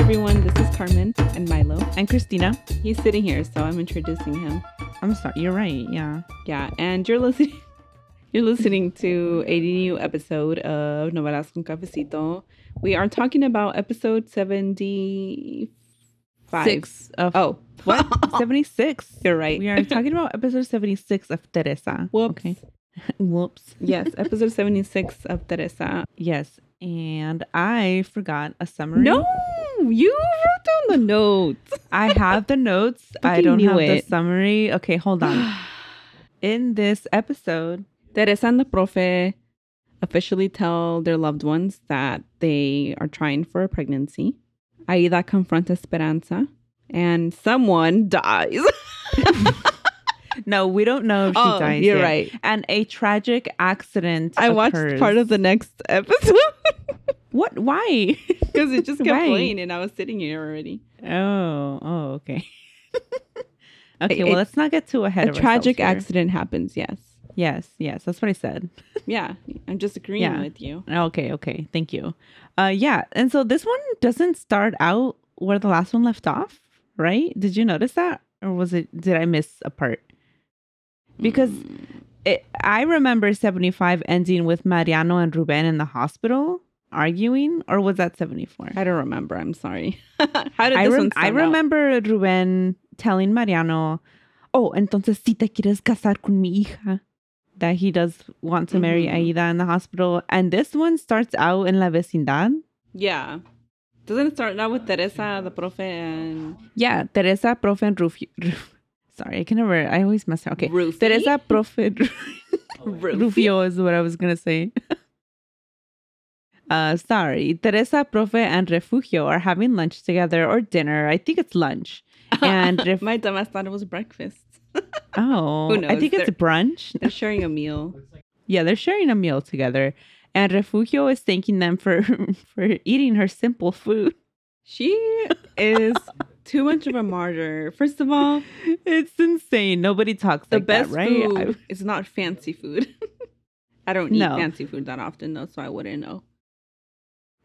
Everyone, this is Carmen and Milo and Christina. He's sitting here, so I'm introducing him. I'm sorry. You're right. Yeah. Yeah, and you're listening. You're listening to a new episode of Novelas con Cafecito. We are talking about episode seventy-five. Six of Oh, what? 76. You're right. We are talking about episode 76 of Teresa. Whoops. Okay. Whoops. yes, episode seventy-six of Teresa. Yes. And I forgot a summary. No, you wrote down the notes. I have the notes. I don't have the summary. Okay, hold on. In this episode, Teresa and the profe officially tell their loved ones that they are trying for a pregnancy. Aida confronts Esperanza, and someone dies. no, we don't know if she Oh, dies. you're yet. right. And a tragic accident. I watched part of the next episode What? Why? because it just kept Why? playing, and I was sitting here already. Oh, oh, okay. okay, A- well, let's not get too ahead a of tragic here. accident happens. Yes. Yes, yes, that's what I said. Yeah, I'm just agreeing Yeah. with you. Okay, okay, thank you. Uh, yeah, and so this one doesn't start out where the last one left off, right? Did you notice that, or was it? Did I miss a part? Because it, I remember seventy five ending with Mariano and Ruben in the hospital arguing, or was that seventy four? I don't remember. I'm sorry. How did I, this rem- one I start out? remember Ruben telling Mariano, oh, entonces si te quieres casar con mi hija, that he does want to marry Mhm. Aida in the hospital. And this one starts out in La Vecindad. Yeah. Doesn't it start out with Teresa, the profe, and Yeah, Teresa, Profe, and Rufio. Sorry, I can never, I always mess up. Okay. Rufy? Teresa, Profe? Rufio is what I was going to say. Uh, sorry. Teresa, Profe, and Refugio are having lunch together or dinner. I think it's lunch. And Ref- my dumbass thought it was breakfast. oh, I think it's They're- brunch. They're sharing a meal. Yeah, they're sharing a meal together. And Refugio is thanking them for for eating her simple food. She is too much of a martyr. First of all, It's insane. Nobody talks the like best that, right? food is not fancy food. I don't eat No. fancy food that often though, so I wouldn't know.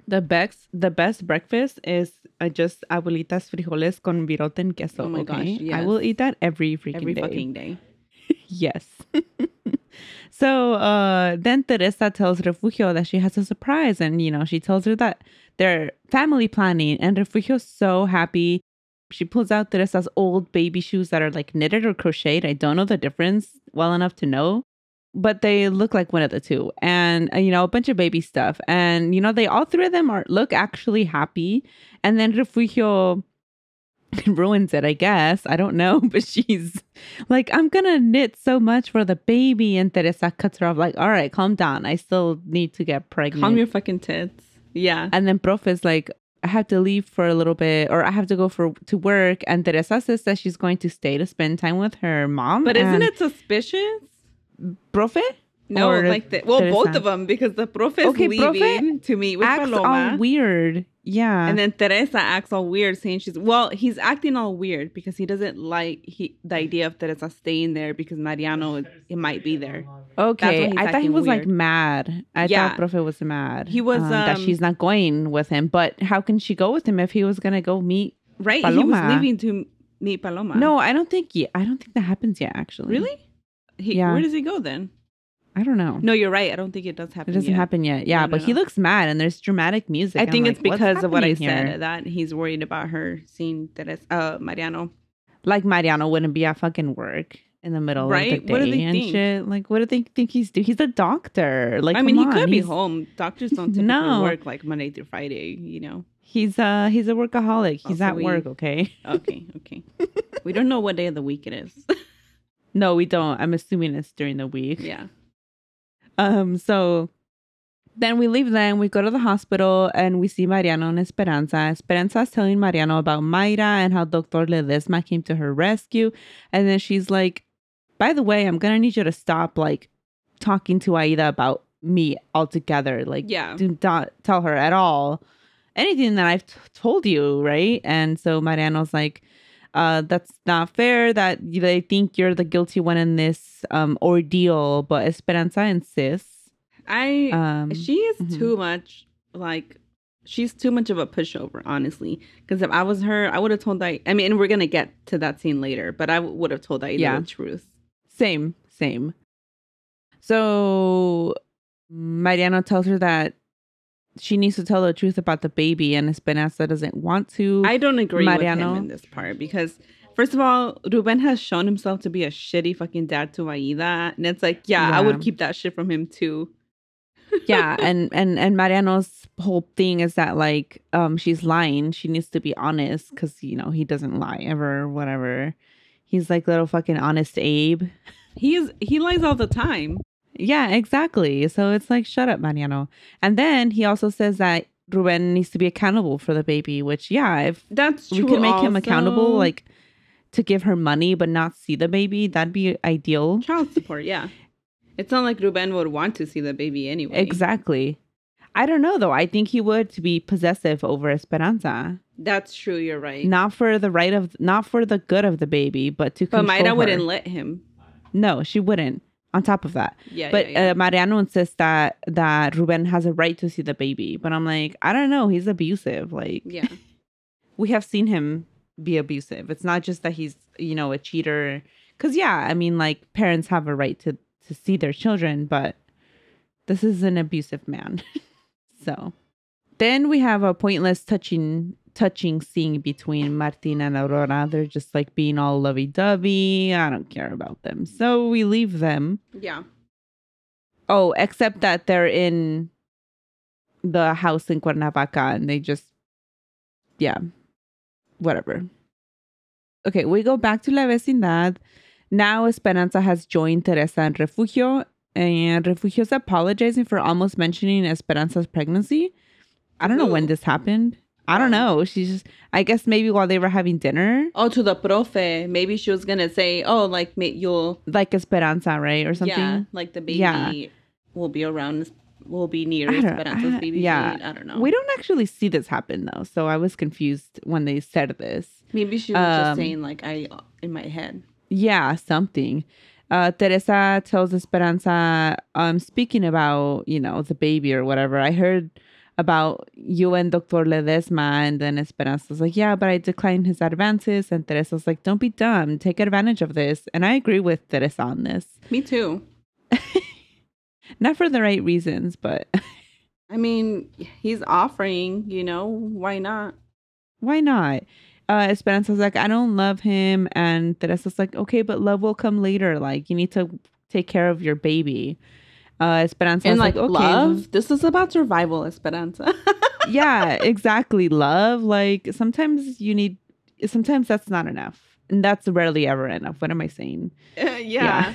The best the best breakfast is uh, just abuelitas frijoles con virote and queso. Oh my gosh, okay? I will eat that every freaking Every day. fucking day. yes. so uh then Teresa tells Refugio that she has a surprise and you know she tells her that they're family planning and Refugio's so happy. She pulls out Teresa's old baby shoes that are like knitted or crocheted. I don't know the difference well enough to know, but they look like one of the two. And uh, you know, a bunch of baby stuff. And you know, they all three of them are look actually happy. And then Refugio ruins it, I guess. I don't know, but she's like, I'm gonna knit so much for the baby. And Teresa cuts her off, like, all right, calm down. I still need to get pregnant. Calm your fucking tits. Yeah. and then Prof is like, I have to leave for a little bit, or I have to go for to work. And Teresa says that she's going to stay to spend time with her mom. But isn't it suspicious? Profe? No, Or like the well, both of them because the profe is Okay, profe leaving to meet with Acts Paloma. all weird. Yeah. And then Teresa acts all weird, saying she's well. He's acting all weird because he doesn't like he the idea of Teresa staying there because Mariano it might be there. Okay, I thought he was like mad. I Yeah. thought Profe was mad. He was, um, that um, she's not going with him. But how can she go with him if he was gonna go meet? Right? He was leaving to meet Paloma. No, I don't think. I don't think that happens yet. Actually, really. He, Yeah. Where does he go then? I don't know. No, you're right. I don't think it does happen. it doesn't yet. happen yet. Yeah, No, no, but he looks mad and there's dramatic music. I I'm think like, it's because of what I here?" said that he's worried about her seeing Teres, uh, Mariano. Like Mariano wouldn't be at fucking work in the middle Right? of the day What do they and think? shit. Like, what do they think he's doing? He's a doctor. Like, I mean, he come could on, be home. Doctors don't typically No. work like Monday through Friday. You know. He's uh he's a workaholic. He's Also, at we- work, okay? Okay. Okay. we don't know what day of the week it is. No, we don't. I'm assuming it's during the week. yeah. Um, so then we leave them, we go to the hospital and we see Mariano and Esperanza. Esperanza is telling Mariano about Mayra and how Dr. Ledesma came to her rescue. And then she's like, by the way, I'm gonna need you to stop like talking to Aida about me altogether. Like Yeah. do not tell her at all anything that I've t- told you, right? And so Mariano's like, uh, that's not fair that they think you're the guilty one in this um, ordeal. But Esperanza insists. I. Um, she is mhm. too much like. She's too much of a pushover, honestly. Because if I was her, I would have told that. I mean, we're gonna get to that scene later, but I would have told Aida Yeah. the truth. Same, same. So Mariano tells her that she needs to tell the truth about the baby, and Esperanza doesn't want to. I don't agree with him in this part because first of all, Ruben has shown himself to be a shitty fucking dad to Aida, and it's like, yeah, I would keep that shit from him too. yeah, and and and Mariano's whole thing is that like um she's lying. She needs to be honest because you know he doesn't lie ever, whatever. He's like little fucking honest Abe. He is he lies all the time. Yeah, exactly. So it's like, shut up, Mariano. And then he also says that Ruben needs to be accountable for the baby, which, yeah, if That's true. we could make him accountable, like to give her money but not see the baby, that'd be ideal. child support. Yeah, it's not like Ruben would want to see the baby anyway. Exactly. I don't know though. I think he would to be possessive over Esperanza. That's true. You're right. Not for the right of not for the good of the baby, but to but Mayra her. wouldn't let him. No, she wouldn't. On top of that. Yeah, But yeah, yeah. Uh, Mariano insists that that Ruben has a right to see the baby. But I'm like, I don't know. He's abusive. Like yeah. we have seen him be abusive. It's not just that he's you know a cheater. Because yeah, I mean like parents have a right to to see their children, but this is an abusive man. so then we have a pointless touching touching scene between Martin and Aurora. They're just like being all lovey dovey. I don't care about them. So we leave them. Yeah. Oh, except that they're in the house in Cuernavaca and they just, yeah, whatever. Okay, we go back to La Vecindad. Now Esperanza has joined Teresa and Refugio, and Refugio's apologizing for almost mentioning Esperanza's pregnancy. I don't know when this happened. I don't know. She's just, I guess maybe while they were having dinner, Oh, to the profe. Maybe she was gonna say, "Oh, like you'll like Esperanza, right? Or something. Yeah, like the baby Yeah. will be around, will be near Esperanza's I- baby. yeah. date. I don't know. We don't actually see this happen though, so I was confused when they said this. Maybe she was Um, just saying like I in my head. Yeah, something. Uh, Teresa tells Esperanza, um, speaking about you know the baby or whatever. I heard about you and Doctor Ledesma, and then Esperanza's like, yeah, but I declined his advances, and Teresa's like, don't be dumb, take advantage of this. And I agree with Teresa on this, Me too. not for the right reasons, but I mean, he's offering. You know, why not? why not? Uh, Esperanza's like, I don't love him. And Teresa's like, okay, but love will come later. Like, you need to take care of your baby. Uh, Esperanza's and like, like, okay, love. This is about survival, Esperanza. yeah, exactly. Love. Like, sometimes you need, sometimes that's not enough. And that's rarely ever enough. What am I saying? yeah.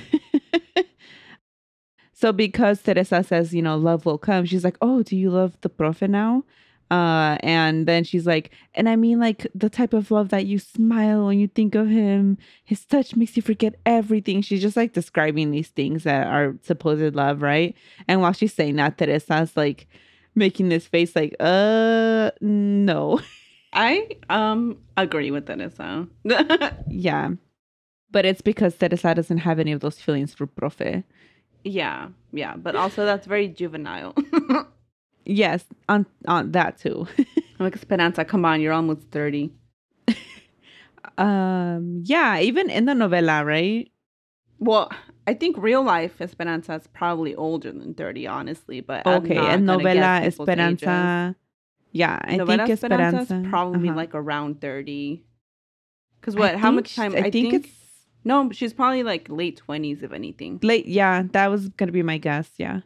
so because Teresa says, you know, love will come, she's like, oh, do you love the profe now? Uh, and then she's like, and I mean like the type of love that you smile when you think of him. His touch makes you forget everything. She's just like describing these things that are supposed love, right? And while she's saying that, Teresa's like making this face like, uh, no. I um agree with Teresa. yeah. But it's because Teresa doesn't have any of those feelings for profe. yeah, yeah, but also that's very juvenile. Yes, on on that too. I'm like Esperanza, come on, you're almost thirty. um yeah, even in the novela, right? Well, I think real life Esperanza is probably older than 30, honestly. But Okay, and novela people's ages. Esperanza. Yeah, I Novela think Esperanza Esperanza is probably uh-huh. like around 30. Because I what? How much time? I, think, it's No, she's probably like late 20s, if anything. late. Yeah, that was gonna be my guess. Yeah,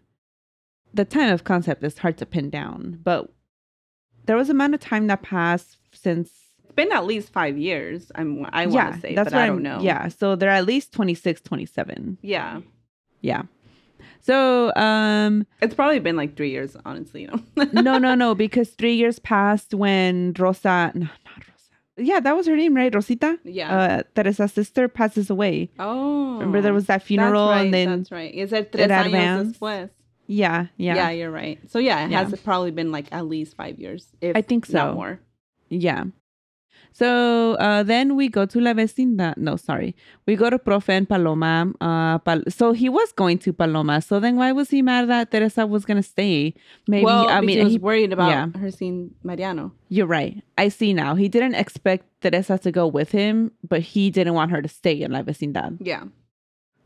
the time of concept is hard to pin down, but there was a amount of time that passed since. It's been at least five years, I'm, I want yeah, to say, that's but I don't I'm- know. Yeah, so they're at least 26, 27. Yeah. Yeah. So um It's probably been like three years, honestly. You know? no no no because three years passed when Rosa no not Rosa yeah that was her name right Rosita Yeah. uh Teresa's sister passes away oh. remember there was that funeral right, and then That's right. Is it tres años después? Yeah Yeah. yeah you're right. So yeah, it Yeah. has probably been like at least five years. If I think Not so. more. yeah so uh then we go to La Vecindad no sorry we go to Profe and Paloma uh Pal- so he was going to Paloma so then why was he mad that Teresa was gonna stay maybe well, I mean he was he- worried about yeah. her seeing Mariano. You're right. I see now. He didn't expect Teresa to go with him, but he didn't want her to stay in La Vecindad. Yeah.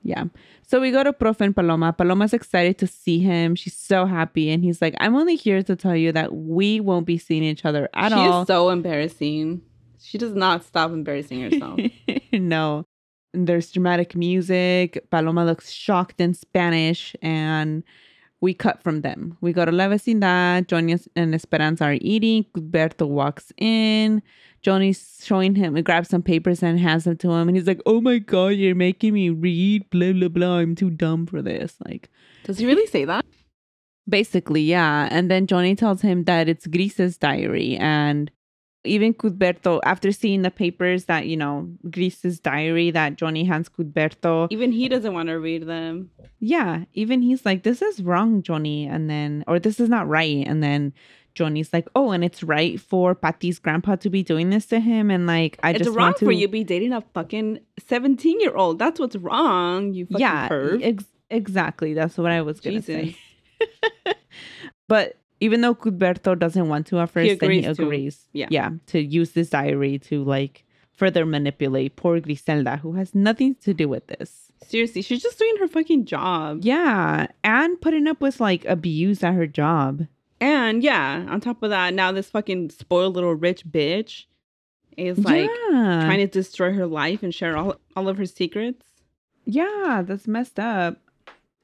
Yeah. So we go to Profe and Paloma. Paloma's excited to see him. She's so happy. And he's like, I'm only here to tell you that we won't be seeing each other at she all. is so embarrassing. She does not stop embarrassing herself. no. And there's dramatic music. Paloma looks shocked in Spanish. And we cut from them. We go to La Vecindad. Johnny and Esperanza are eating. Gilberto walks in. Johnny's showing him, he grabs some papers and hands them to him. And he's like, Oh my God, you're making me read, blah, blah, blah. I'm too dumb for this. Like, Does he really say that? basically, yeah. And then Johnny tells him that it's Grise's diary. And even Cudberto, after seeing the papers that, you know, Grise's diary that Johnny hands Cudberto, Even he doesn't want to read them. yeah, even he's like, this is wrong, Johnny. And then, or this is not right. And then Johnny's like, oh, and it's right for Patty's grandpa to be doing this to him. And like, I it's just wrong want to. for you to be dating a fucking 17 year old. That's what's wrong, you fucking yeah, ex- exactly. That's what I was going to Jesus. say. but even though Cudberto doesn't want to at first, then he agrees to- agrees. yeah. Yeah, to use this diary to like further manipulate poor Griselda, who has nothing to do with this. Seriously, she's just doing her fucking job. Yeah, and putting up with like abuse at her job. And yeah, on top of that, now this fucking spoiled little rich bitch is like yeah. trying to destroy her life and share all, all of her secrets. Yeah, that's messed up.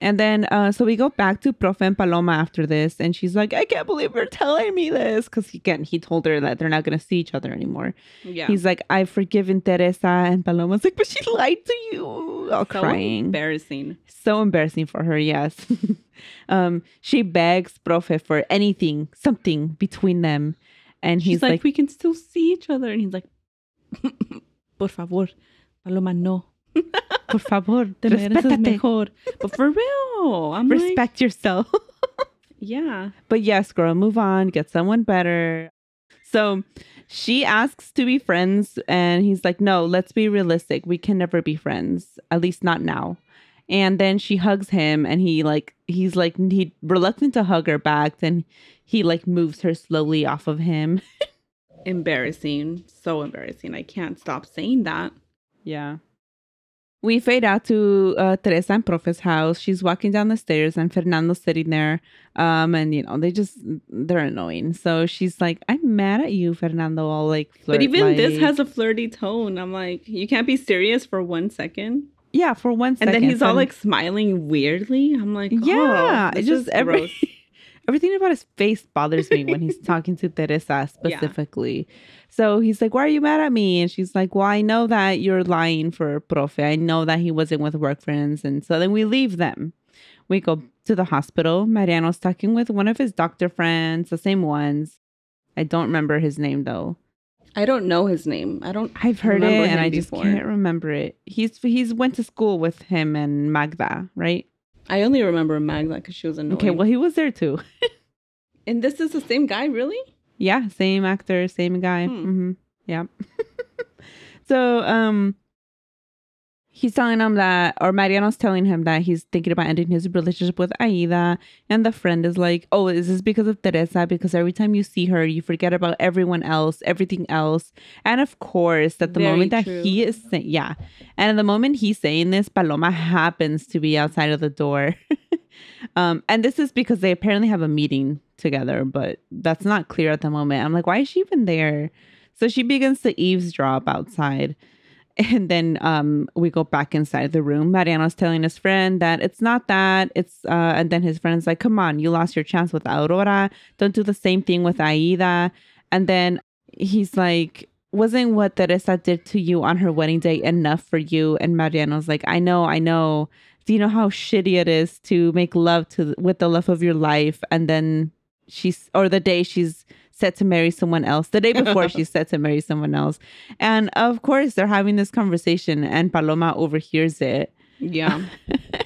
And then, uh, so we go back to Profen Paloma after this, and she's like, I can't believe you're telling me this. Because again, he told her that they're not going to see each other anymore. Yeah. He's like, I've forgiven Teresa. And Paloma's like, but she lied to you. All so crying. embarrassing. so embarrassing for her, yes. um, she begs Profe for anything, something between them. And he's like, like, we can still see each other. And he's like, por favor, Paloma, no. por favor, Te mereces mejor. But for real, I'm like, Respect yourself. yeah. But yes, girl, move on, get someone better. So she asks to be friends, and he's like, No, let's be realistic. We can never be friends, at least not now. And then she hugs him, and he like, he's like, he reluctant to hug her back. Then he like moves her slowly off of him. Embarrassing. So embarrassing. I can't stop saying that. Yeah. We fade out to uh, Teresa and Profe's house. She's walking down the stairs, and Fernando's sitting there. Um, and you know they just they're annoying. So she's like, "I'm mad at you, Fernando." All like, But even this has a flirty tone. I'm like, you can't be serious for one second. yeah for one second. And then he's all like smiling weirdly. I'm like, yeah, oh, it this just every everything about his face bothers me when he's talking to Teresa specifically. So he's like, "Why are you mad at me?" And she's like, "Well, I know that you're lying for Profe. I know that he wasn't with work friends." And so then we leave them. We go to the hospital. Mariano's talking with one of his doctor friends, the same ones. I don't remember his name though. I don't know his name. I don't. I've heard it and I just before. can't remember it. He's he's went to school with him and Magda, right? I only remember Magda because she was annoying. Okay, well he was there too. and this is the same guy, really? Yeah, same actor, same guy. Hmm. hmm Yeah. so, um, he's telling him that, or Mariano's telling him that he's thinking about ending his relationship with Aida. And the friend is like, Oh, is this because of Teresa? Because every time you see her, you forget about everyone else, everything else. And of course, at the Very moment that he is saying, yeah. And at the moment he's saying this, Paloma happens to be outside of the door. um, and this is because they apparently have a meeting together, but that's not clear at the moment. I'm like, why is she even there? So she begins to eavesdrop outside. And then um, we go back inside the room. Mariano's telling his friend that it's not that. It's uh, and then his friend's like, "Come on, you lost your chance with Aurora. Don't do the same thing with Aida." And then he's like, "Wasn't what Teresa did to you on her wedding day enough for you?" And Mariano's like, "I know, I know. Do you know how shitty it is to make love to with the love of your life and then she's or the day she's set to marry someone else the day before she's set to marry someone else. And of course they're having this conversation and paloma overhears it. Yeah.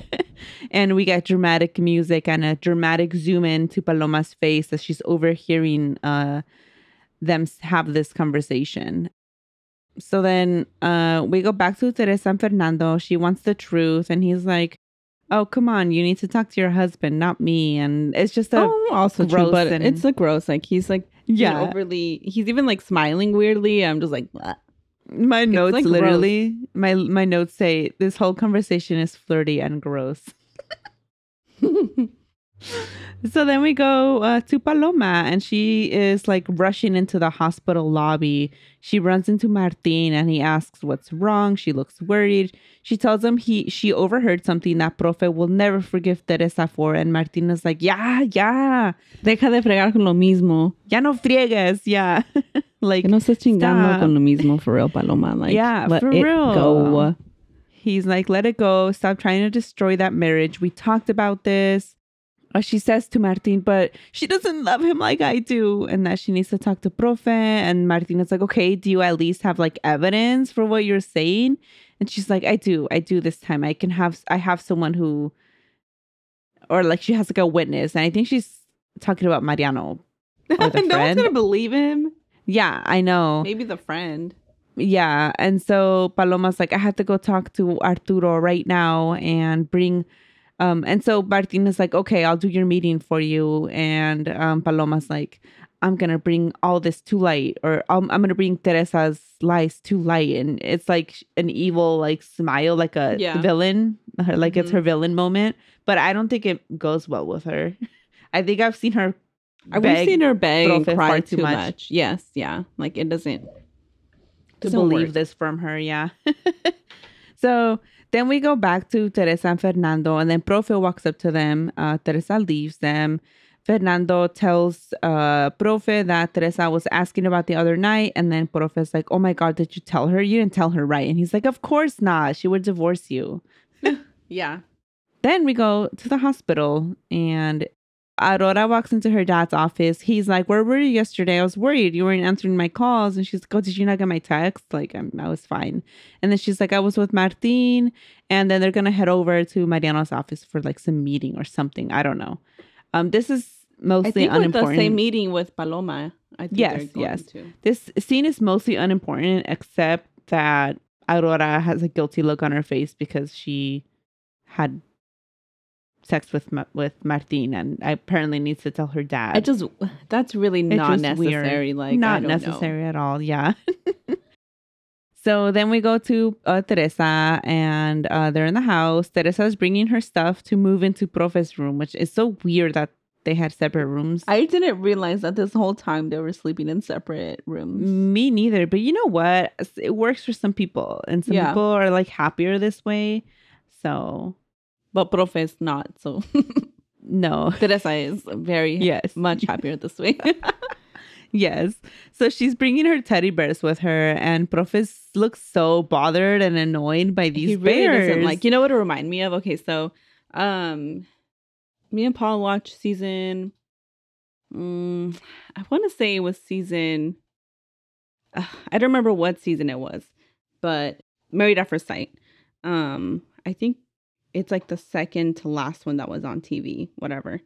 and we get dramatic music and a dramatic zoom in to paloma's face as she's overhearing uh them have this conversation so then uh we go back to teresa and fernando she wants the truth and he's like oh come on you need to talk to your husband not me and it's just a oh, also true, gross but and- it's a gross. Like he's like yeah, overly. He's even like smiling weirdly. I'm just like, "Bleh." My notes like, literally my my notes say this whole conversation is flirty and gross. so then we go uh, to Paloma and she is like rushing into the hospital lobby. She runs into Martin and he asks what's wrong. She looks worried. She tells him he she overheard something that Profe will never forgive Teresa for and Martin is like, "Yeah, yeah. Deja de fregar con lo mismo. Ya no friegues." Yeah. like Que no estés chingando stop. con lo mismo for real, Paloma. Like, Yeah, let for it real. go. He's like, let it go. Stop trying to destroy that marriage. We talked about this. Uh, she says to Martin, but she doesn't love him like I do, and that she needs to talk to Profe. And Martin is like, okay, do you at least have like evidence for what you're saying? And she's like, I do, I do this time. I can have, I have someone who, or like she has like a witness, and I think she's talking about Mariano. No one's gonna believe him. Yeah, I know. Maybe the friend. Yeah. And so Paloma's like, I have to go talk to Arturo right now and bring um and so Martin is like, okay, I'll do your meeting for you. And um Paloma's like, I'm gonna bring all this to light, or I'm, I'm gonna bring Teresa's lies to light, and it's like an evil like smile, like a Yeah. villain, her, like it's Mhm. her villain moment. But I don't think it goes well with her. I think I've seen her. I've seen her beg and cry too too much. much. Yes, yeah. Like it doesn't. to believe work. this from her. Yeah. so then we go back to Teresa and Fernando, and then Profe walks up to them. Uh, Teresa leaves them. Fernando tells uh, Profe that Teresa was asking about the other night, and then Profe's like, "Oh my God, did you tell her? You didn't tell her, right?" And he's like, "Of course not. She would divorce you." Yeah. Then we go to the hospital and Aurora walks into her dad's office. He's like, Where were you yesterday? I was worried you weren't answering my calls. And she's like, Oh, did you not get my text? Like, I'm, I was fine. And then she's like, I was with Martin. And then they're going to head over to Mariano's office for like some meeting or something. I don't know. Um, This is mostly I think with the unimportant. same meeting with Paloma. I think Yes, going yes. To. This scene is mostly unimportant, except that Aurora has a guilty look on her face because she had sex with with Martin and apparently needs to tell her dad. I just that's really It's not just weird. necessary. Like I not don't know. necessary at all. Yeah. so then we go to uh, Teresa and uh, they're in the house. Teresa is bringing her stuff to move into Profe's room, which is so weird that they had separate rooms. I didn't realize that this whole time they were sleeping in separate rooms. Me neither. But you know what? It works for some people, and some Yeah. people are like happier this way. So But Profe is not. So no. Teresa is very Yes. much happier this way. Yes. So she's bringing her teddy bears with her, and Profes looks so bothered and annoyed by these he really bears. doesn't like. You know what it remind me of? Okay, so um, me and Paul watched season. Mm, I want to say it was season. Uh, I don't remember what season it was, but Married at First Sight. Um, I think it's like the second to last one that was on TV. Whatever.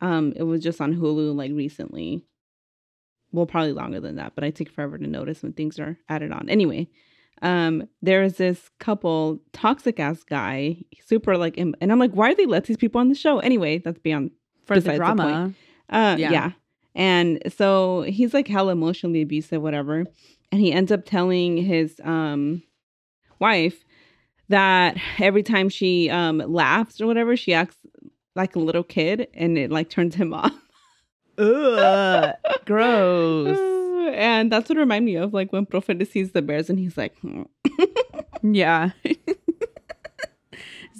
Um, it was just on Hulu like recently. Well, probably longer than that, but I take forever to notice when things are added on. Anyway, um, there's this couple, toxic ass guy, super like, im- and I'm like, why do they let these people on the show? Anyway, that's beyond For the the drama. point. Uh, Yeah. yeah. And so he's like hella emotionally abusive, whatever. And he ends up telling his um wife that every time she um laughs or whatever, she acts like a little kid and it like turns him off. Ugh, gross. and that's what reminded me of like when Profe sees the bears and he's like, hmm. Yeah.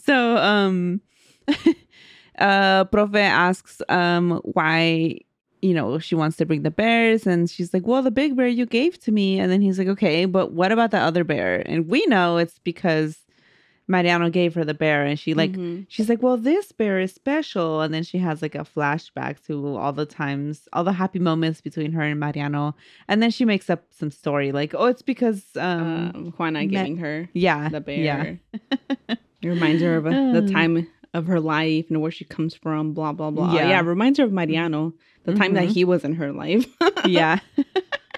so um uh Profe asks um why you know she wants to bring the bears and she's like, "Well, the big bear you gave to me." And then he's like, "Okay, but what about the other bear?" And we know it's because Mariano gave her the bear and she like Mhm. she's like, "Well, this bear is special." And then she has like a flashback to all the times, all the happy moments between her and Mariano. And then she makes up some story like, "Oh, it's because um um, Juana giving her yeah, the bear. Yeah. It reminds her of uh, the Uh. time of her life and where she comes from, blah, blah, blah. Yeah. Yeah, it reminds her of Mariano, the time that Mhm. he was in her life. yeah.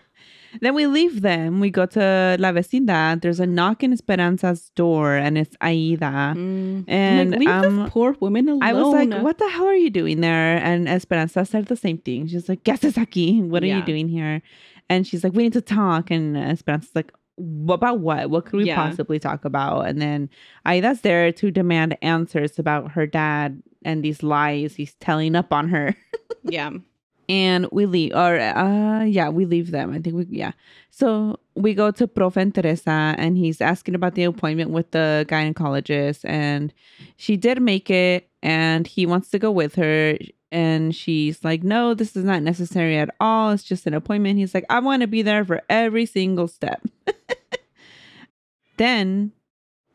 then we leave them. We go to La Vecindad. There's a knock in Esperanza's door, and it's Aida. Mm. And, like, leave um, this poor woman alone. I was like, what the hell are you doing there? And Esperanza said the same thing. She's like, ¿Qué haces aquí? What are you doing here? And she's like, we need to talk. And Esperanza's like, "Wh- about what? What could we Yeah. possibly talk about? And then Aida's there to demand answers about her dad and these lies he's telling up on her. Yeah. And we leave or uh yeah we leave them. I think we yeah. So we go to profe and teresa and he's asking about the appointment with the gynecologist and she did make it and he wants to go with her and she's like no this is not necessary at all. It's just an appointment. He's like i want to be there for every single step. Then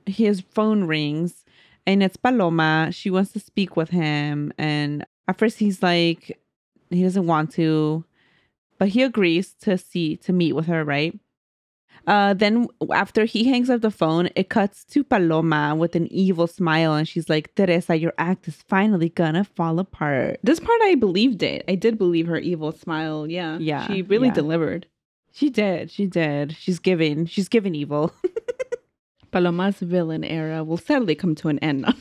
his phone rings and it's paloma. She wants to speak with him and at first he's like he doesn't want to but he agrees to see to meet with her right uh then after he hangs up the phone it cuts to paloma with an evil smile and she's like teresa your act is finally gonna fall apart This part, I believed it. I did believe her evil smile. Yeah. Yeah, She really yeah. delivered. she did she did she's giving she's giving evil Paloma's villain era will sadly come to an end.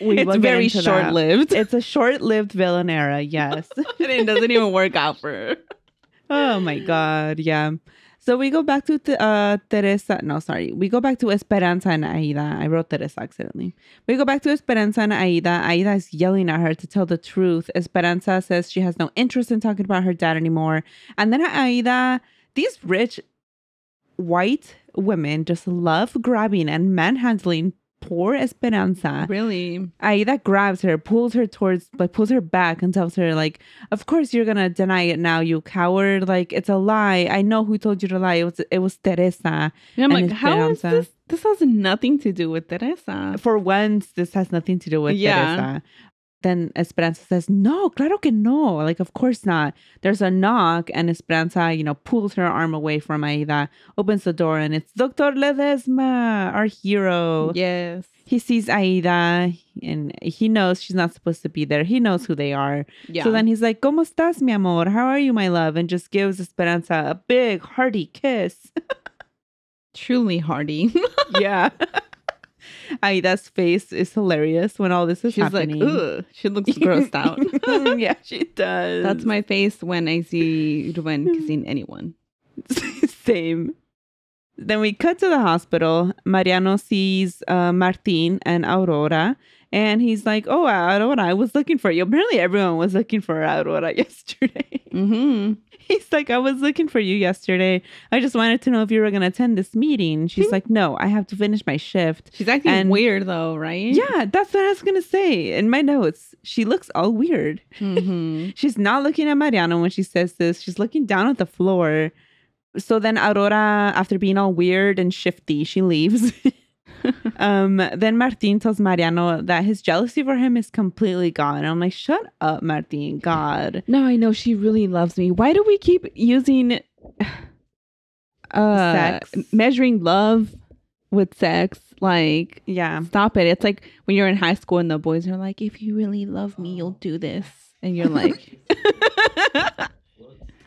We it's very short lived. it's a short-lived villain era yes it doesn't even work out for her. Oh my god, yeah. So we go back to uh Teresa. No, sorry. We go back to Esperanza and Aida. I wrote Teresa accidentally. We go back to Esperanza and Aida. Aida is yelling at her to tell the truth. Esperanza says she has no interest in talking about her dad anymore. And then Aida, these rich white women just love grabbing and manhandling poor Esperanza. Really? Aida grabs her, pulls her towards, like, pulls her back and tells her, like, of course you're gonna deny it now, you coward. Like, it's a lie. I know who told you to lie. It was, it was Teresa. And I'm And like, how is this? This has nothing to do with Teresa. For once, this has nothing to do with Yeah. Teresa. Then Esperanza says, no, claro que no. Like, of course not. There's a knock, and Esperanza, you know, pulls her arm away from Aida, opens the door, and it's Doctor Ledesma, our hero. Yes. He sees Aida, and he knows she's not supposed to be there. He knows who they are. Yeah. So then he's like, ¿Cómo estás, mi amor? How are you, my love? And just gives Esperanza a big, hearty kiss. truly hardy. yeah. Aida's face is hilarious when all this is She's happening. like, ugh. She looks grossed out. yeah, she does. That's my face when I see Ruben kissing anyone. same. Then we cut to the hospital. Mariano sees uh, Martin and Aurora, and he's like, "Oh, Aurora, I was looking for you." Apparently, everyone was looking for Aurora yesterday. Mm-hmm. He's like, I was looking for you yesterday. I just wanted to know if you were going to attend this meeting. She's like, No, I have to finish my shift. She's acting And- weird though, right? Yeah, that's what I was going to say. In my notes, she looks all weird. Mm-hmm. She's not looking at Mariano when she says this. She's looking down at the floor. So then Aurora, after being all weird and shifty, she leaves. um, then Martin tells Mariano that his jealousy for him is completely gone. And I'm like, shut up, Martin. God. No, I know she really loves me. Why do we keep using uh Sex. measuring love with sex? Like Yeah. stop it. It's like when you're in high school and the boys are like, if you really love me, you'll do this. And you're like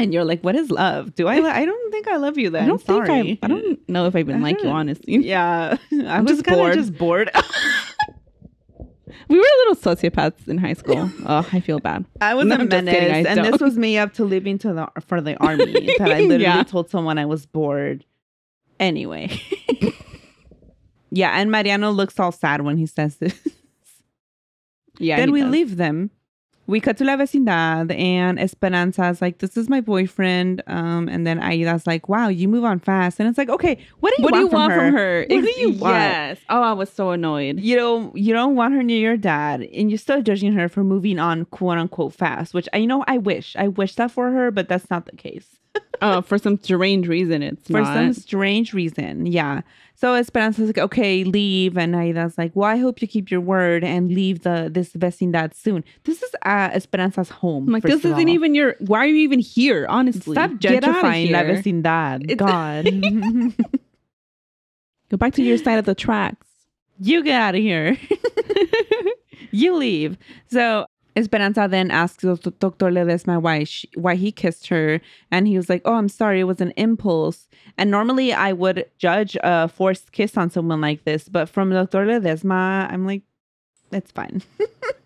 And you're like, what is love? Do I? I don't think I love you then. I don't think Sorry. I. I don't know if I even like you, Uh-huh. honestly. Yeah, I I'm was just kind of bored. just bored. We were little sociopaths in high school. oh, I feel bad. I was No, a menace, kidding, I and this don't. was me up to leaving to the for the army. that I literally Yeah. told someone I was bored. Anyway, yeah, and Mariano looks all sad when he says this. Yeah. then we does. leave them. We cut to La Vecindad, and Esperanza's like, "This is my boyfriend." Um, and then Aida's like, "Wow, you move on fast." And it's like, "Okay, what do you What do you want, want from her? What do you want? Yes. Oh, I was so annoyed. You don't you don't want her near your dad, and you're still judging her for moving on quote unquote fast. Which I you know I wish I wish that for her, but that's not the case. Oh, for some strange reason, it's for not. some strange reason. Yeah. So Esperanza's like, okay, leave. And Aida's like, well, I hope you keep your word and leave the this vecindad soon. This is uh, Esperanza's home. I'm like, this isn't all. even your. Why are you even here? Honestly, Stop gentrifying La. Vecindad. It's- God. Go back to your side of the tracks. you get out of here. you leave. So Esperanza then asks Dr. Ledesma why she, why he kissed her, and he was like, "Oh, I'm sorry, it was an impulse." And normally I would judge a forced kiss on someone like this, but from Dr. Ledesma, I'm like, "It's fine."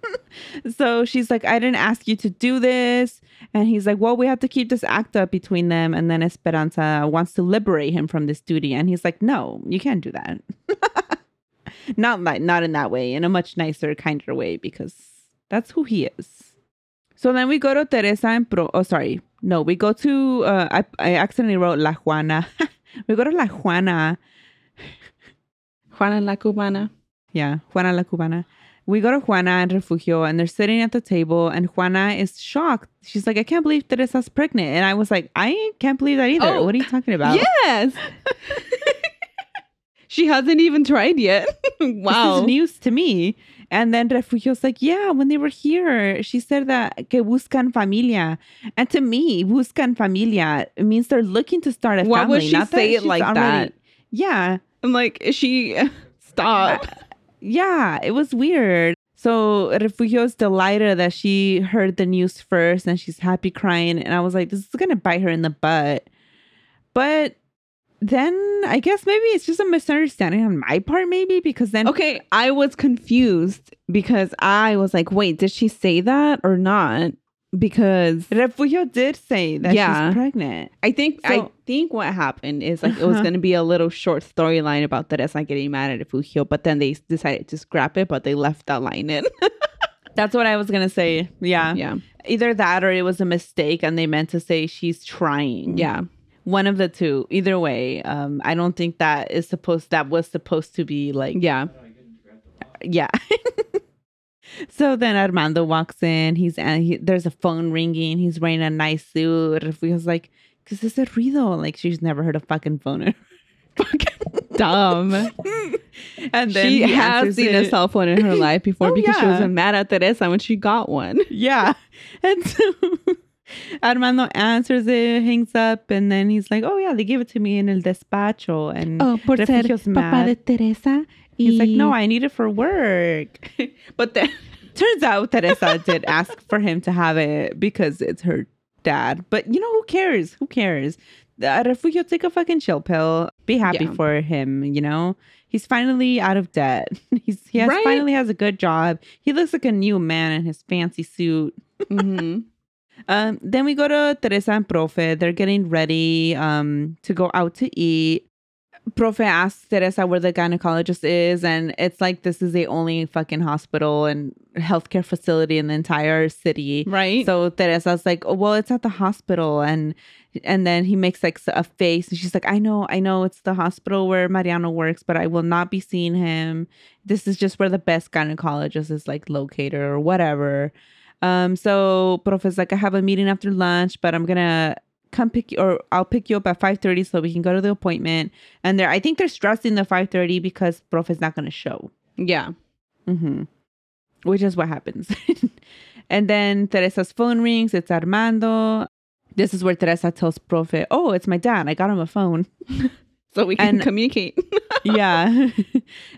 so she's like, "I didn't ask you to do this," and he's like, "Well, we have to keep this act up between them." And then Esperanza wants to liberate him from this duty, and he's like, "No, you can't do that." not like not in that way in a much nicer kinder way because that's who he is so then we go to teresa and pro oh sorry no we go to uh i, I accidentally wrote la juana we go to la juana Juana la Cubana. yeah juana la cubana we go to juana and refugio and they're sitting at the table and juana is shocked she's like i can't believe teresa's pregnant and i was like i can't believe that either Oh, what are you talking about Yes. she hasn't even tried yet. wow. News to me. And then Refugio's like, yeah, when they were here, she said that que buscan familia. And to me, buscan familia means they're looking to start a Why family. would she not say it like that? Yeah. I'm like, she stop? Yeah. It was weird. So Refugio's delighted that she heard the news first and she's happy crying. And I was like, this is going to bite her in the butt. But then I guess maybe it's just a misunderstanding on my part, maybe because then Okay, I was confused because I was like, wait, did she say that or not? Because Refugio did say that Yeah. she's pregnant. I think I think what happened is like it was Uh-huh. going to be a little short storyline about Teresa getting mad at Refugio, but then they decided to scrap it, but they left that line in. That's what I was gonna say. Yeah. yeah, Either that or it was a mistake and they meant to say she's trying. yeah, One of the two. Either way. Um, I don't think that is supposed that was supposed to be like yeah. yeah. so then Armando walks in. He's and he, there's a phone ringing. He's wearing a nice suit. Refugio's like, "Cause es a ruido." Like she's never heard a fucking phone. Dumb. and then she has seen a cell phone in her life before Oh, because she was mad at Teresa when she got one. Yeah. And so Armando answers it, hangs up, and then he's like, Oh, yeah, they gave it to me in el despacho. And Oh, por ser Refugio's papá de mad. Teresa. he's like, No, I need it for work. but then Turns out Teresa did ask for him to have it because it's her dad. But you know, who cares? Who cares? Uh, Refugio, take a fucking chill pill. Be happy Yeah. for him, you know? He's finally out of debt. He's he has Right? finally has a good job. He looks like a new man in his fancy suit. Mhm. Um, then we go to Teresa and Profe. They're getting ready um, to go out to eat. Profe asks Teresa where the gynecologist is, and it's like this is the only fucking hospital and healthcare facility in the entire city. right. So Teresa's like, oh, well, it's at the hospital, and and then he makes like a face, and she's like, I know, I know, it's the hospital where Mariano works, but I will not be seeing him. This is just where the best gynecologist is like located or whatever. Um, so Profe's like, I have a meeting after lunch, but I'm gonna come pick you, or I'll pick you up at five thirty so we can go to the appointment. And they're, I think they're stressing the five thirty because prof is not gonna show. yeah. Mm-hmm. Which is what happens. and then Teresa's phone rings. It's Armando. This is where Teresa tells Profe, Oh, it's my dad. I got him a phone. So we can And- communicate. yeah.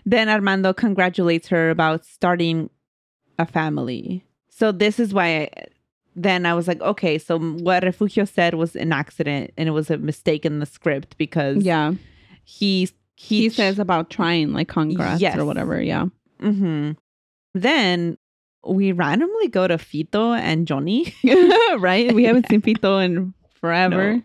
then Armando congratulates her about starting a family. So this is why then I was like, okay, so what Refugio said was an accident and it was a mistake in the script because Yeah. he he, He says about trying like congrats Yes. or whatever. Yeah. hmm Then we randomly go to Fito and Johnny. right? We haven't seen Fito in forever.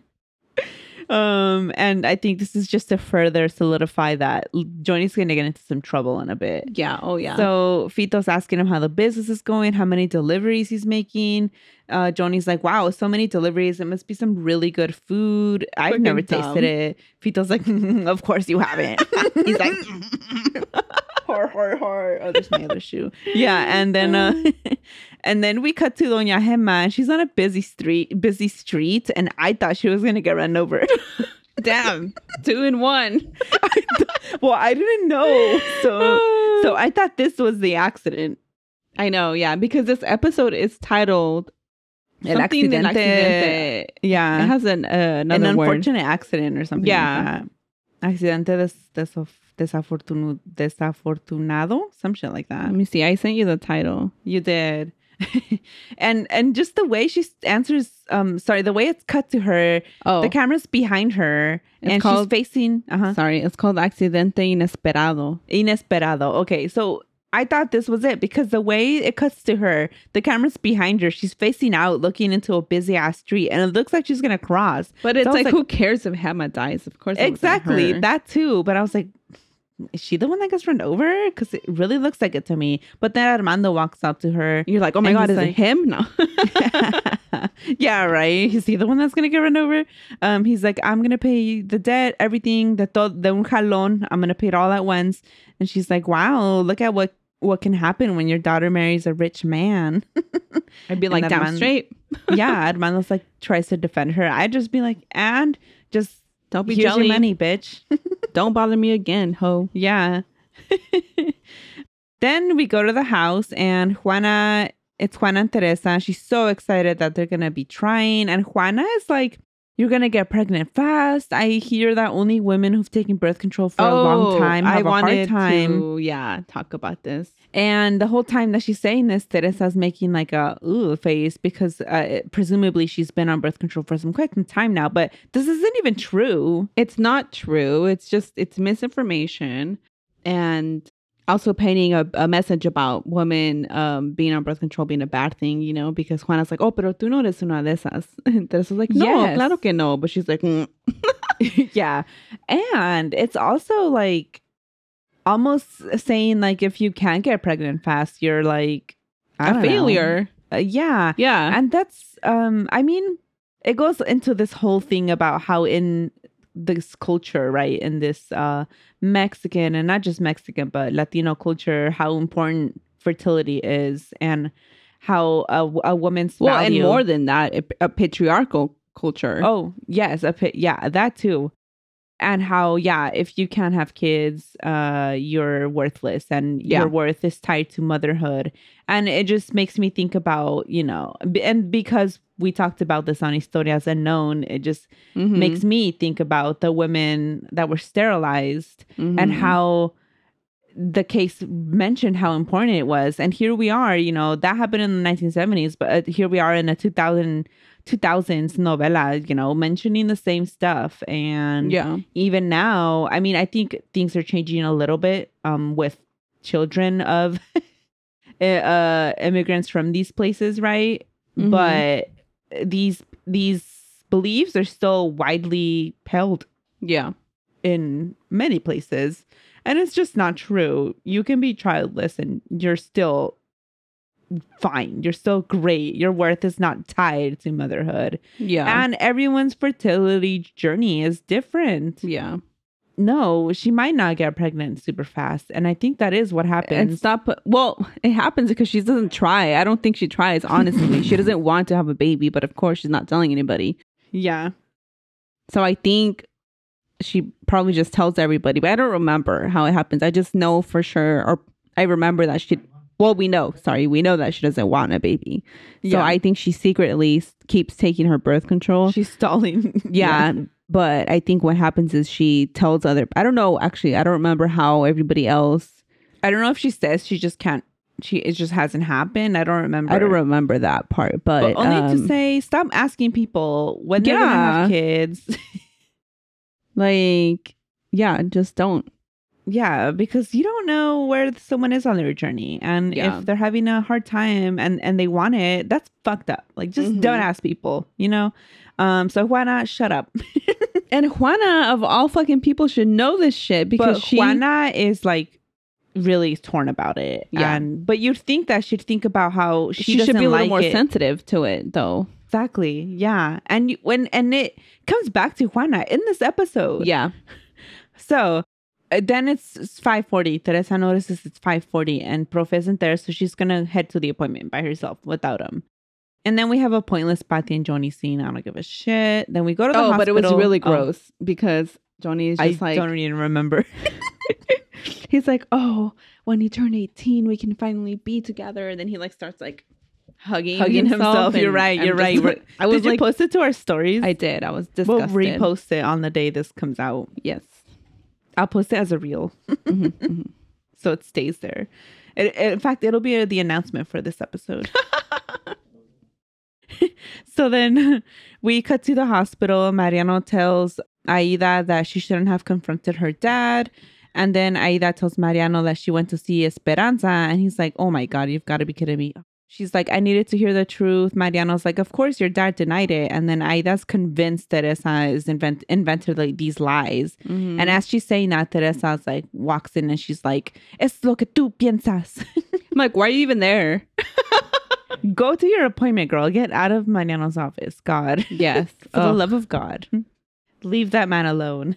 Um, and I think this is just to further solidify that Johnny's gonna get into some trouble in a bit. Yeah. Oh, yeah. So Fito's asking him how the business is going, how many deliveries he's making. Uh, Johnny's like, "Wow, so many deliveries! It must be some really good food. I've never dumb. tasted it." Fito's like, "Of course you haven't." he's like, "Hor hor hor." Oh, there's my other shoe. Yeah, and then uh, and then we cut to Doña Gemma, and she's on a busy street, busy street, and I thought she was gonna get run over. Damn. Two in one. well, I didn't know, so so I thought this was the accident. I know. Yeah. Because this episode is titled El something accidente. accidente. Yeah, It has an, uh, an another word. unfortunate accident or something. Yeah. like that. accidente des, desof, desafortunado, some shit like that. Let me see. I sent you the title. You did. and and just the way she answers um sorry the way it's cut to her Oh, the camera's behind her It's and called- she's facing uh-huh sorry. It's called Accidente Inesperado. inesperado okay so i thought this was it because the way it cuts to her the camera's behind her she's facing out looking into a busy ass street and it looks like she's gonna cross But it's So was like, who cares if Hema dies? Of course. exactly that too but i was like is she the one that gets run over because it really looks like it to me but then armando walks up to her You're like, oh my God, is like- it him? No. yeah, right. Is he the one that's gonna get run over? Um, he's like, I'm gonna pay the debt, everything, the todo, de un jalón. I'm gonna pay it all at once. And she's like, Wow, look at what what can happen when your daughter marries a rich man. I'd be like, man- straight. yeah, Armando's like tries to defend her. I'd just be like, and just Don't be jelly. money, bitch. Don't bother me again, ho. Yeah. then we go to the house and Juana, it's Juana and Teresa. She's so excited that they're going to be trying. And Juana is like, You're going to get pregnant fast. I hear that only women who've taken birth control for a long time have Oh, I a wanted hard time. to, yeah, talk about this. And the whole time that she's saying this, Teresa's making like a ooh face because uh, presumably she's been on birth control for some quite some time now. But this isn't even true. It's not true. It's just it's misinformation and also painting a, a message about women um, being on birth control being a bad thing, you know, because Juana's like, oh, pero tú no eres una de esas. And Teresa's like, no, Yes. claro que no. But she's like, mm. yeah. And it's also like almost saying like if you can't get pregnant fast, you're like a failure. Uh, yeah. Yeah. And that's um I mean it goes into this whole thing about how in this culture, right? In this uh Mexican and not just Mexican but Latino culture, how important fertility is and how a, a woman's well, and more than that, a, a patriarchal culture. Oh, yes, a. Yeah, that too. And how, yeah, if you can't have kids, uh, you're worthless and Yeah. your worth is tied to motherhood. And it just makes me think about, you know, b- and because we talked about this on Historias Unknown, it just Mhm. makes me think about the women that were sterilized and Mhm. how the case mentioned how important it was and here we are you know that happened in the 1970s but uh, here we are in a 2000 2000s novela you know mentioning the same stuff and yeah. even now i mean i think things are changing a little bit um with children of uh immigrants from these places right Mhm. but these these beliefs are still widely held Yeah. in many places and it's just not true you can be childless and you're still fine you're still great your worth is not tied to motherhood Yeah. and everyone's fertility journey is different yeah. no she might not get pregnant super fast and i think that is what And happens stop. Well, it happens because she doesn't try. I don't think she tries, honestly. she doesn't want to have a baby, but of course, she's not telling anybody. yeah So I think she probably just tells everybody, but I don't remember how it happens. I just know for sure, or I remember that she, well, we know, sorry, we know that she doesn't want a baby. So Yeah. I think she secretly keeps taking her birth control. she's stalling yeah. But I think what happens is she tells other, I don't know, actually, I don't remember how everybody else, i don't know if she says she just can't she it just hasn't happened. I don't remember. I don't remember that part, but, But only um, to say, stop asking people when they're gonna have kids. like, yeah, just don't. yeah, because you don't know where someone is on their journey, and Yeah. if they're having a hard time and and they want it, that's fucked up. Like, just Mhm. don't ask people. You know. Um. So why not shut up? And Juana, of all fucking people, should know this shit because but she. Juana is like really torn about it. Yeah. And but you'd think that she'd think about how she, she, should be a little like more it. sensitive to it, though. Exactly. Yeah. And when and it comes back to Juana in this episode. Yeah. So uh, then it's, it's 5:40. Teresa notices it's 5:40 and Prof isn't there, so she's gonna head to the appointment by herself without him. And then we have a pointless Patty and Joni scene. I don't give a shit. Then we go to the Oh, hospital. but it was really Oh, gross because Johnny is I just like I don't even remember. he's like, oh, when you turn eighteen, we can finally be together. And then he like starts like hugging, Hugging himself. You're right. You're right. like- I was Did you like, post it to our stories? I did. I was disgusted. We'll repost it on the day this comes out. Yes. I'll post it as a reel, Mhm, mhm. so it stays there. It, in fact, it'll be the announcement for this episode. so then we cut to the hospital. Mariano tells Aida that she shouldn't have confronted her dad. And then Aida tells Mariano that she went to see Esperanza. And he's like, oh my God, you've got to be kidding me. She's like, I needed to hear the truth. Mariano's like, of course, your dad denied it. And then Aida's convinced Teresa is invent- invented like these lies. Mhm. And as she's saying that, Teresa's like walks in and she's like, Es lo que tú piensas. I'm like, why are you even there? Go to your appointment, girl. Get out of Mariano's office. God. Yes. For the love of God. Leave that man alone.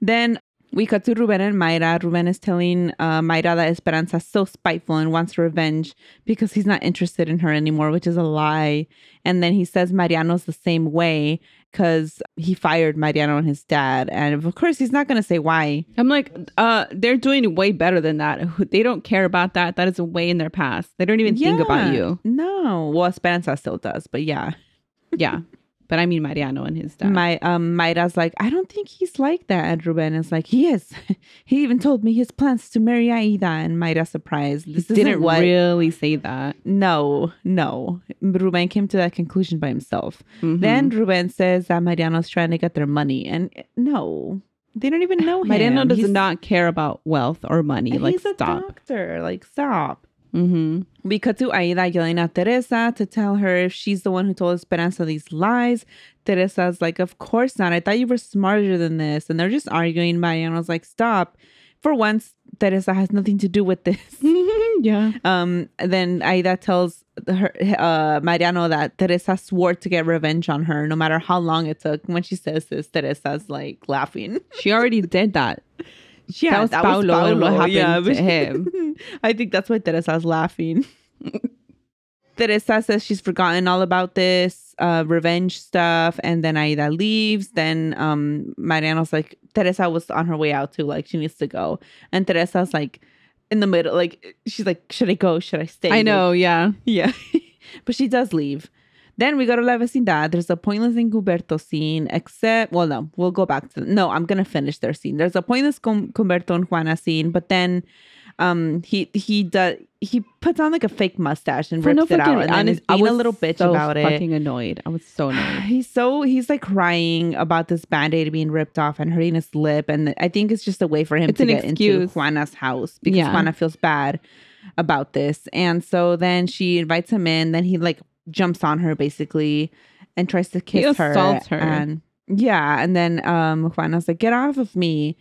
then we cut to Ruben and Mayra. Ruben is telling uh, Mayra that Esperanza is so spiteful and wants revenge because he's not interested in her anymore, which is a lie. And then he says Mariano's the same way because he fired Mariano and his dad. And of course, he's not going to say why. I'm like, uh, they're doing way better than that. They don't care about that. That is a way in their past. They don't even think about you. No. Well, Esperanza still does, but yeah. Yeah. But I mean Mariano and his dad. My um Mayra's like, I don't think he's like that. And Ruben is like, he is. he even told me his plans to marry Aida. And Mayra's surprised. This didn't what. really say that. no, no. Ruben came to that conclusion by himself. Mhm. Then Ruben says that Mariano's trying to get their money, and no, they don't even know him. Mariano does He's- not care about wealth or money. Like, he's a stop. doctor. Like, stop. Mm-hmm. We cut to Aida yelling at Teresa to tell her if she's the one who told Esperanza these lies. Teresa's like, Of course not. I thought you were smarter than this. And they're just arguing. Mariano's like, Stop. For once, Teresa has nothing to do with this. yeah. Um, then Aida tells her uh Mariano that Teresa swore to get revenge on her no matter how long it took. When she says this, Teresa's like laughing. She already did that. Yeah, that was Paulo and what happened to but- him. I think that's why Teresa's laughing. Teresa says she's forgotten all about this uh, revenge stuff, and then Aida leaves. Then um, Mariano's like, Teresa was on her way out too, like she needs to go, and Teresa's like in the middle, like she's like, should I go? Should I stay? I know. Yeah. Yeah. but she does leave. Then we go to La Vecindad. There's a pointless Incuberto scene, except, well, no, we'll go back to, no, I'm going to finish their scene. There's a pointless Com- Cumberto and Juana scene, but then um he he does he puts on like a fake mustache and For rips no it out fucking and then is honest, I being a little bitch so about it. Fucking annoyed. I was so annoyed. He's so he's like crying about this band-aid being ripped off and hurting his lip. And I think it's just a way for him It's to get into. Juana's house because Yeah. Juana feels bad about this. And so then she invites him in, then he like jumps on her basically and tries to kiss her. assaults her. And yeah, and then um Juana's like, get off of me.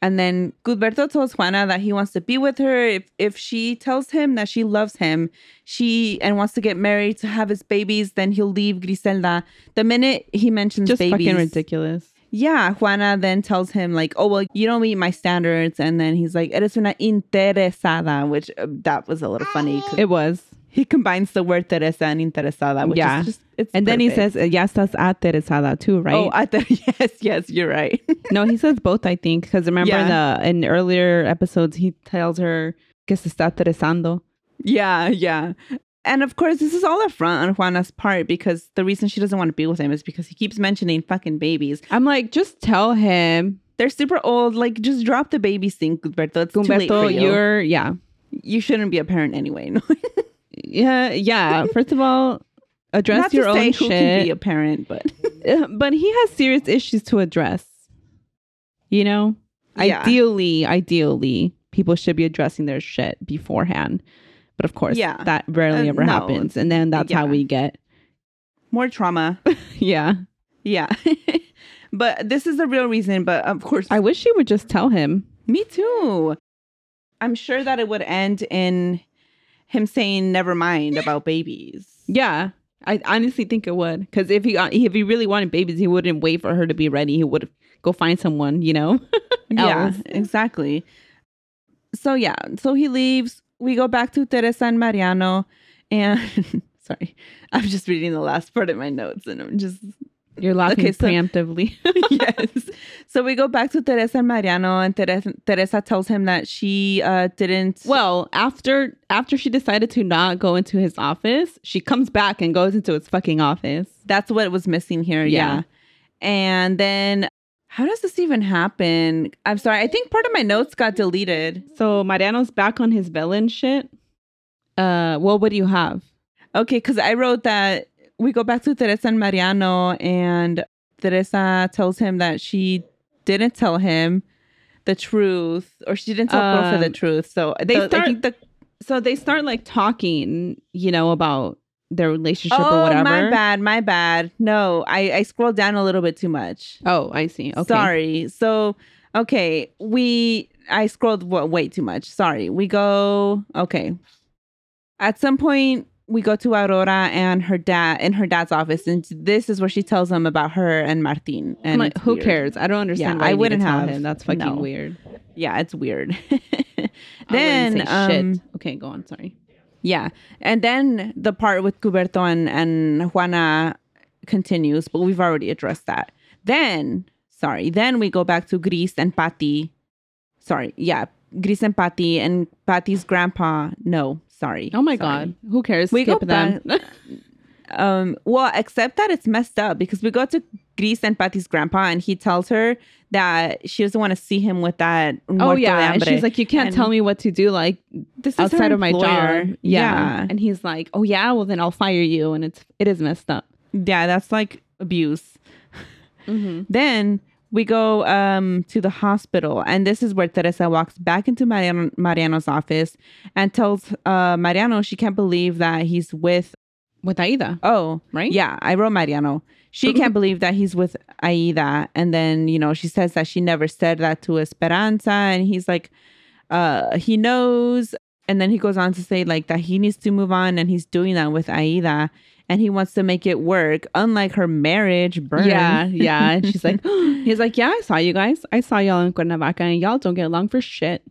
And then Gudberto tells Juana that he wants to be with her. If if she tells him that she loves him, she and wants to get married to have his babies, then he'll leave Griselda. The minute he mentions Just babies, fucking ridiculous. yeah, Juana then tells him like, "Oh well, you don't meet my standards," and then he's like, "Eres una interesada," which uh, that was a little funny. It was. He combines the word Teresa and interesada, which Yeah. is just it's. And then he says, Ya estás aterrizada too, right? "Oh, th- yes, yes, you're right." no, he says both, I think. Because remember in Yeah. the in earlier episodes, he tells her que se está aterrizando. yeah, yeah. And of course, this is all a front on Juana's part because the reason she doesn't want to be with him is because he keeps mentioning fucking babies. I'm like, just tell him, They're super old. Like, just drop the baby thing, Gilberto. It's too late for you. you're, yeah. you shouldn't be a parent anyway. No? Yeah, yeah. First of all, address Not your to say own who can be a parent, but Uh, but he has serious issues to address. You know, Yeah. ideally, ideally, people should be addressing their shit beforehand. But of course, Yeah. that rarely Uh, ever no. happens, and then that's how we get. more trauma. Yeah, Yeah. but this is the real reason. But of course, I wish she would just tell him. me too. I'm sure that it would end in him saying never mind about babies. Yeah, I honestly think it would. Because if he uh, if he really wanted babies, he wouldn't wait for her to be ready. He would go find someone. You know. Yeah, exactly. So yeah, so he leaves. We go back to Teresa and Mariano, and sorry, I'm just reading the last part of my notes, and I'm just You're laughing Okay, so- preemptively. yes. So we go back to Teresa and Mariano, and Teresa, Teresa tells him that she uh, didn't. well, after after she decided to not go into his office, she comes back and goes into his fucking office. that's what was missing here. Yeah. Yeah. And then, how does this even happen? I'm sorry. I think part of my notes got deleted. So Mariano's back on his villain shit. Uh, well, what do you have? Okay, because I wrote that we go back to Teresa and Mariano, and Teresa tells him that she didn't tell him the truth, or she didn't tell Profe the Um, truth. So they the- start- the So they start like talking, you know, about their relationship oh or whatever. my bad, my bad. No, I I scrolled down a little bit too much. Oh, I see. Okay. Sorry. So okay, we I scrolled wa- way too much. Sorry. We go okay. At some point we go to Aurora and her dad in her dad's office, and this is where she tells him about her and Martin. I'm And like, who weird. cares? I don't understand. Yeah, why I to wouldn't have. him. That's fucking No. weird. Yeah, it's weird. I then um, shit. Okay, go on. Sorry. Yeah. And then the part with Cuberto and, and Juana continues, but we've already addressed that. Then, sorry, then we go back to Gris and Patty. Sorry, yeah, Gris and Patty and Patty's grandpa. No, sorry. Oh my sorry. god. Who cares? We go Skip them. Um, well, except that it's messed up because we go to Gris and Patty's grandpa and he tells her that she doesn't want to see him with that. oh yeah. And she's like, you can't And tell me what to do. Like this is outside of my job. Yeah. And he's like, oh yeah. Well then I'll fire you. And it's it is messed up. Yeah, that's like abuse. Mm-hmm. Then we go um, to the hospital, and this is where Teresa walks back into Mariano, Mariano's office and tells uh, Mariano she can't believe that he's with. With Aida, Oh, right? Yeah, I wrote Mariano. She can't believe that he's with Aida, and then you know she says that she never said that to Esperanza, and he's like, uh, he knows, and then he goes on to say like that he needs to move on, and he's doing that with Aida, and he wants to make it work, unlike her marriage. Burn. Yeah, yeah. And she's like, he's like, yeah, I saw you guys. I saw y'all in Cuernavaca, and y'all don't get along for shit.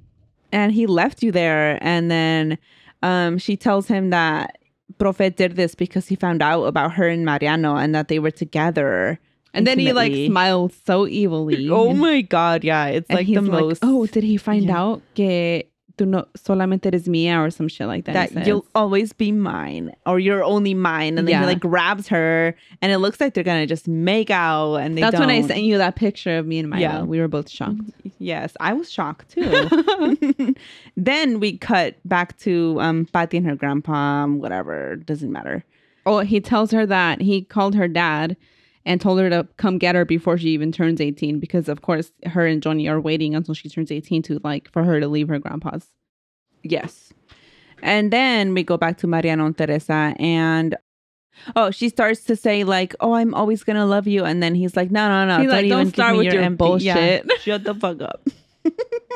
and he left you there and then um she tells him that Profe did this because he found out about her and Mariano and that they were together. And then he like intimately. smiles so evilly. Oh And- my god, yeah. It's like the most oh, did he find Yeah. out que tú no solamente eres mía or some shit like that? that you'll always be mine or you're only mine. And then Yeah. he like grabs her and it looks like they're gonna just make out and they That's when I sent you that picture of me and Milo. Yeah. We were both shocked. Yes, I was shocked too. then we cut back to um Patty and her grandpa, whatever, doesn't matter. Oh, he tells her that he called her dad and told her to come get her before she even turns 18 because of course her and Johnny are waiting until she turns 18 to like for her to leave her grandpa's. Yes. And then we go back to Mariano and Teresa and oh, she starts to say like, "Oh, I'm always gonna love you," and then he's like, "No, no, no, He's like, even "Don't start me with your empty-" bullshit. Yeah, shut the fuck up.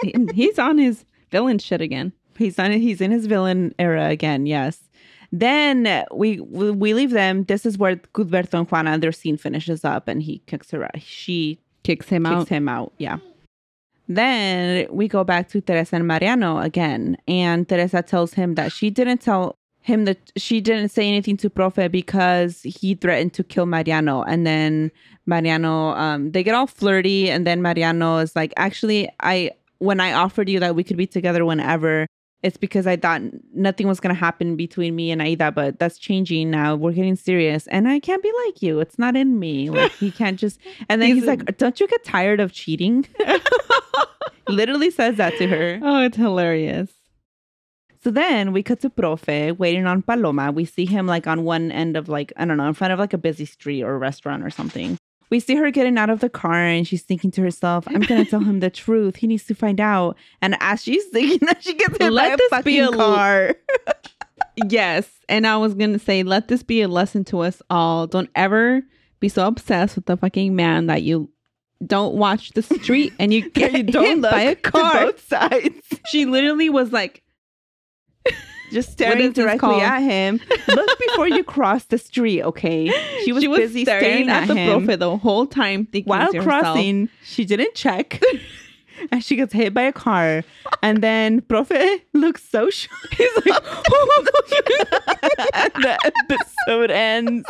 He- He's on his villain shit again. He's on. He's in his villain era again. Yes. Then we we leave them. This is where Cudberto and Juana their scene finishes up, and he kicks her. out. She Kicks him kicks out. him out. Yeah. Then we go back to Teresa and Mariano again, and Teresa tells him that she didn't tell him that she didn't say anything to Profe because he threatened to kill Mariano. And then Mariano, um, they get all flirty, and then Mariano is like, "Actually, I when I offered you that we could be together whenever." It's because I thought nothing was gonna happen between me and Aida, but that's changing now. We're getting serious, and I can't be like you. It's not in me. Like he can't just. And then He's he's, like, "Don't you get tired of cheating?" Literally says that to her. Oh, it's hilarious. So then we cut to Profe waiting on Paloma. We see him like on one end of like, I don't know, in front of like a busy street or restaurant or something. We see her getting out of the car and she's thinking to herself, I'm going to tell him the truth. He needs to find out. And as she's thinking that, she gets hit Let by this a be fucking a- car. Yes. And I was going to say, let this be a lesson to us all. Don't ever be so obsessed with the fucking man that you don't watch the street and you get you hit don't look by a car. both sides. She literally was like, Just staring directly at him. Look before you cross the street, okay? She was, busy staring, at, the him. profe the whole time, thinking while to herself, crossing, she didn't check. and she gets hit by a car. And then Profe looks so shocked. He's like, and the episode ends.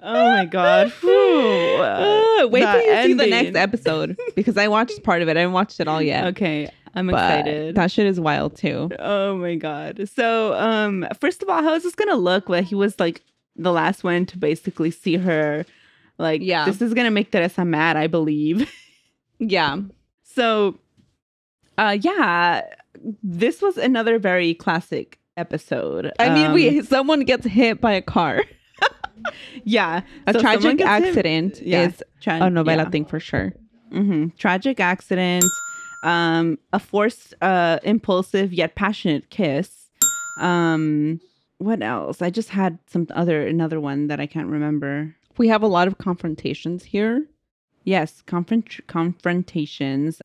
Oh my god. Whew. "Ah, wait till you see the next episode because I watched part of it. I haven't watched it all yet. Okay, I'm but excited. That shit is wild too. Oh my god. So, um, first of all, how is this gonna look? Well, he was like the last one to basically see her. Like, Yeah. this is gonna make Teresa mad, I believe. Yeah. So, uh, yeah, this was another very classic episode. I mean, Um, we someone gets hit by a car. yeah, A So tragic hit- accident Yeah, is tra- a novela yeah. thing for sure. Mhm. Tragic accident, um, a forced, uh, impulsive yet passionate kiss. Um, what else? I just had some other another one that I can't remember. We have a lot of confrontations here. Yes, confront confrontations.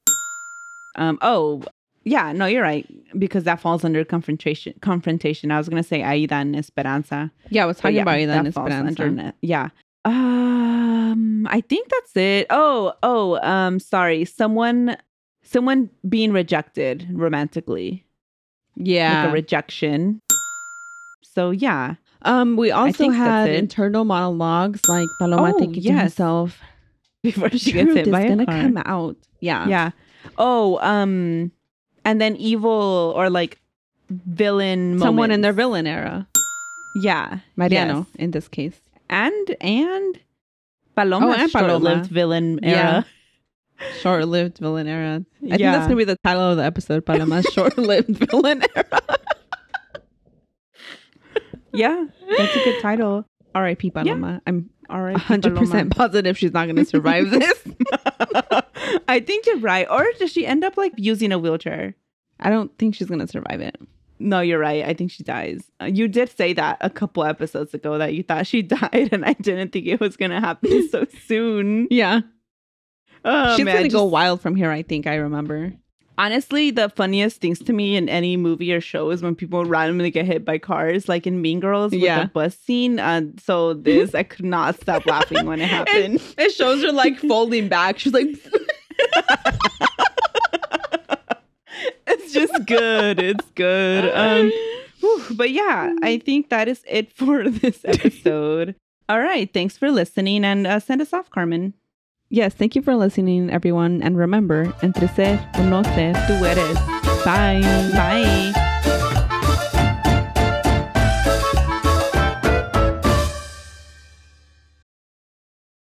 Um. Oh, yeah. No, you're right because that falls under confrontation. Confrontation. I was gonna say Aida and Esperanza. Yeah, I was talking yeah, about that falls Esperanza. under Yeah. Um. I think that's it. Oh. Oh. Um. Sorry. Someone. Someone being rejected romantically. Yeah. Like a rejection. So yeah. um, we also had internal monologues like Paloma Oh, thinking to yes. herself, Before "The she gets hit is by a gonna car. come out." Yeah. Yeah. Oh, um, and then evil or like villain. Someone in their villain era. Yeah, Mariano, yes. in this case. and and Paloma, Oh, and Paloma. short-lived villain Yeah. Era. Short-lived villain era. I think that's gonna be the title of the episode. Paloma's short-lived villain era. Yeah, that's a good title. R.I.P. Paloma. I'm All right, 100% positive she's not gonna survive this. I think you're right. Or does she end up like using a wheelchair? I don't think she's gonna survive it. No, you're right. I think she dies. Uh, you did say that a couple episodes ago that you thought she died, and I didn't think it was gonna happen so soon. Yeah. Oh, she's man, gonna go wild from here, I think. I remember. Honestly, the funniest things to me in any movie or show is when people randomly get hit by cars, like in Mean Girls with Yeah. the bus scene. Uh, so this, I could not stop laughing when it happened. It shows her like folding back. She's like, it's just good. It's good. Um, whew, but yeah, I think that is it for this episode. All right, thanks for listening, and uh, send us off, Carmen. Yes, thank you for listening, everyone. And remember, entre ser o no ser, Tú eres. bye. Bye.